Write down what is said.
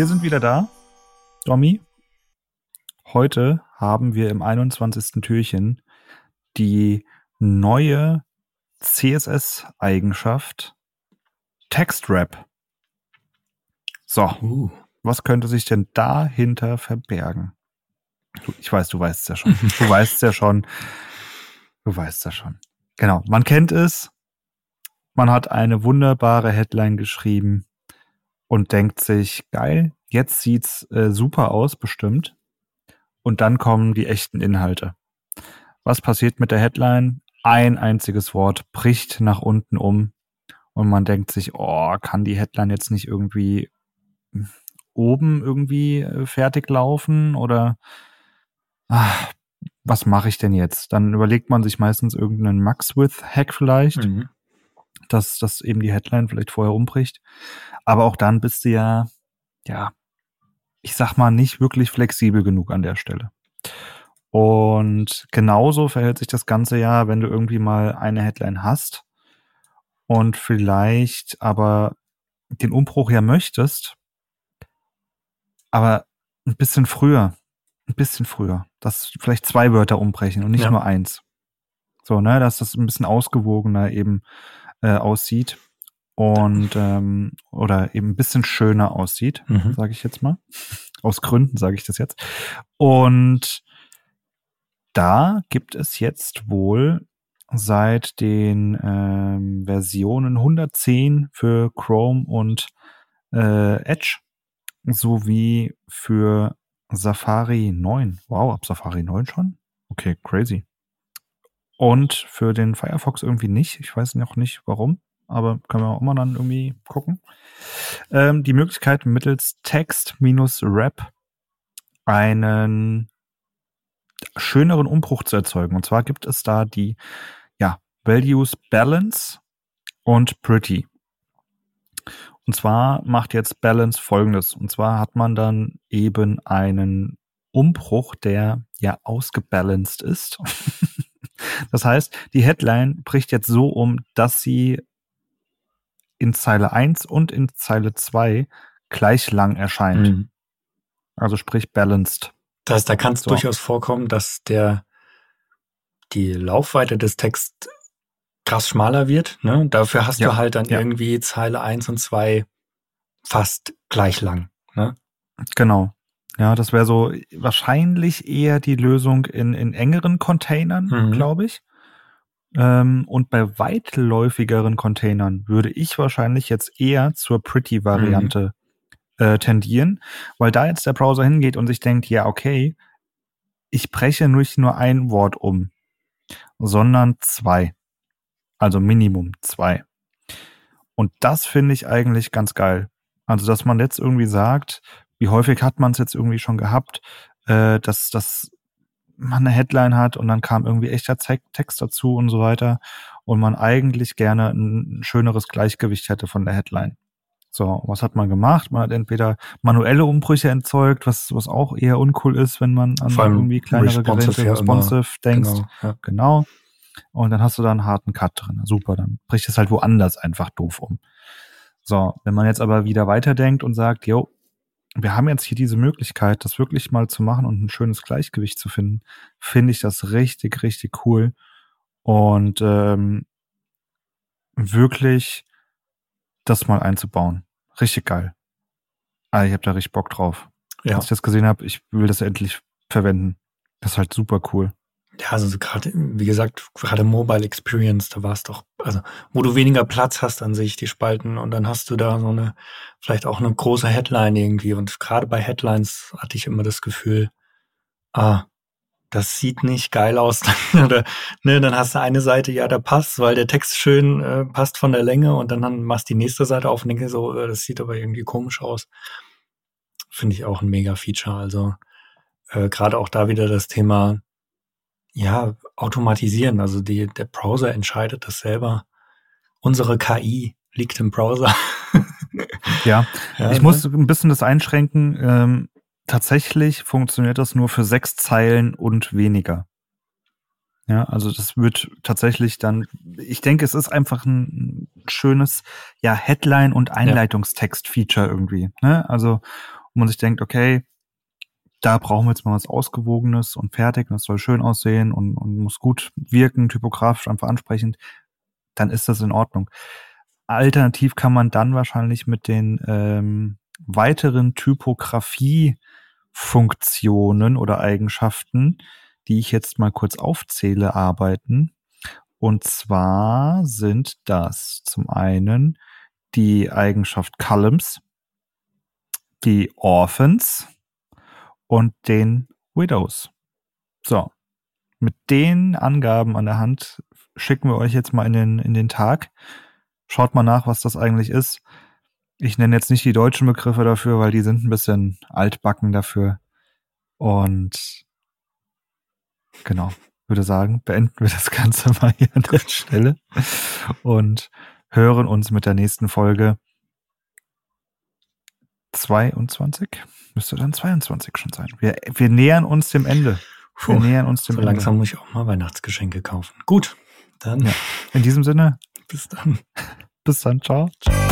Wir sind wieder da. Domi, heute haben wir im 21. Türchen die neue CSS-Eigenschaft Textrap. So, Uh. was könnte sich denn dahinter verbergen? Ich weiß, du weißt es ja schon. Du weißt es ja schon. Du weißt es ja schon. Genau, man kennt es. Man hat eine wunderbare Headline geschrieben und denkt sich, geil, jetzt sieht's äh, super aus, bestimmt. Und dann kommen die echten Inhalte. Was passiert mit der Headline? Ein einziges Wort bricht nach unten um und man denkt sich, oh, kann die Headline jetzt nicht irgendwie oben irgendwie äh, fertig laufen oder ach, was mache ich denn jetzt? Dann überlegt man sich meistens irgendeinen Max-With-Hack vielleicht Mhm. Dass, dass eben die Headline vielleicht vorher umbricht. Aber auch dann bist du ja, ja, ich sag mal, nicht wirklich flexibel genug an der Stelle. Und genauso verhält sich das Ganze ja, wenn du irgendwie mal eine Headline hast und vielleicht aber den Umbruch ja möchtest, aber ein bisschen früher, ein bisschen früher, dass vielleicht zwei Wörter umbrechen und nicht Ja. nur eins. So, ne, dass das ein bisschen ausgewogener eben äh, aussieht und ähm, oder eben ein bisschen schöner aussieht, Mhm. sage ich jetzt mal. Aus Gründen sage ich das jetzt. Und da gibt es jetzt wohl seit den ähm, Versionen 110 für Chrome und äh, Edge sowie für Safari 9. Wow, ab Safari 9 schon? Okay, crazy. Und für den Firefox irgendwie nicht. Ich weiß noch nicht warum, aber können wir auch mal dann irgendwie gucken. Ähm, die Möglichkeit mittels Text-Rap einen schöneren Umbruch zu erzeugen. Und zwar gibt es da die ja, Values Balance und Pretty. Und zwar macht jetzt Balance folgendes. Und zwar hat man dann eben einen Umbruch, der ja ausgebalanced ist. das heißt, die Headline bricht jetzt so um, dass sie in Zeile 1 und in Zeile 2 gleich lang erscheint. Mhm. Also sprich balanced. Das heißt, da kann es So. durchaus vorkommen, dass der die Laufweite des Texts krass schmaler wird. Ne? Dafür hast Ja, du halt dann ja. irgendwie Zeile 1 und 2 fast gleich lang. Ne? Genau. Ja, das wäre so wahrscheinlich eher die Lösung in, in engeren Containern, Mhm. glaube ich. Ähm, und bei weitläufigeren Containern würde ich wahrscheinlich jetzt eher zur Pretty-Variante äh, tendieren, weil da jetzt der Browser hingeht und sich denkt, ja, okay, ich breche nicht nur ein Wort um, sondern zwei. Also Minimum zwei. Und das finde ich eigentlich ganz geil. Also, dass man jetzt irgendwie sagt, wie häufig hat man es jetzt irgendwie schon gehabt, äh, dass, dass man eine Headline hat und dann kam irgendwie echter Te- Text dazu und so weiter und man eigentlich gerne ein, schöneres Gleichgewicht hätte von der Headline. So, was hat man gemacht? Man hat entweder manuelle Umbrüche erzeugt, was, was auch eher uncool ist, wenn man an irgendwie kleinere responsive Geräte ja responsive denkst. Genau. Ja. Genau. Und dann hast du da einen harten Cut drin. Super, dann bricht es halt woanders einfach doof um. So, wenn man jetzt aber wieder weiterdenkt und sagt, jo, wir haben jetzt hier diese Möglichkeit, das wirklich mal zu machen und ein schönes Gleichgewicht zu finden, finde ich das richtig, richtig cool. Und ähm, wirklich das mal einzubauen. Richtig geil. Also ich habe da richtig Bock drauf. Ja. Als ich das gesehen habe, ich will das endlich verwenden. Das ist halt super cool. Ja, also so gerade, wie gesagt, gerade Mobile Experience, da war es doch, also wo du weniger Platz hast an sich, die Spalten, und dann hast du da so eine, vielleicht auch eine große Headline irgendwie. Und gerade bei Headlines hatte ich immer das Gefühl, ah, das sieht nicht geil aus. Oder ne, dann hast du eine Seite, ja, da passt, weil der Text schön äh, passt von der Länge und dann, machst du die nächste Seite auf und denkst so, äh, das sieht aber irgendwie komisch aus. Finde ich auch ein mega Feature. Also äh, gerade auch da wieder das Thema ja, automatisieren. Also die, der Browser entscheidet das selber. Unsere KI liegt im Browser. Ja, Ja, ich ne? muss ein bisschen das einschränken. Ähm, tatsächlich funktioniert das nur für sechs Zeilen und weniger. Ja, also das wird tatsächlich dann, ich denke, es ist einfach ein schönes, ja, Headline- und Einleitungstext-Feature irgendwie. Ne? Also, und man sich denkt, okay, da brauchen wir jetzt mal was Ausgewogenes und fertig und es soll schön aussehen und, und muss gut wirken, typografisch einfach ansprechend, dann ist das in Ordnung. Alternativ kann man dann wahrscheinlich mit den ähm, weiteren Typografie-Funktionen oder Eigenschaften, die ich jetzt mal kurz aufzähle, arbeiten. Und zwar sind das zum einen die Eigenschaft Columns, die Orphans und den Widows. So, mit den Angaben an der Hand schicken wir euch jetzt mal in den, in den Tag. Schaut mal nach, was das eigentlich ist. Ich nenne jetzt nicht die deutschen Begriffe dafür, weil die sind ein bisschen altbacken dafür. Und genau, würde sagen, beenden wir das Ganze mal hier an der Stelle und hören uns mit der nächsten Folge 22. Müsste dann 22 schon sein. Wir, wir nähern uns dem Ende. Wir Puh, nähern uns dem so Ende. langsam muss ich auch mal Weihnachtsgeschenke kaufen. Gut, dann. Ja. In diesem Sinne. Bis dann. Bis dann. Ciao. Ciao.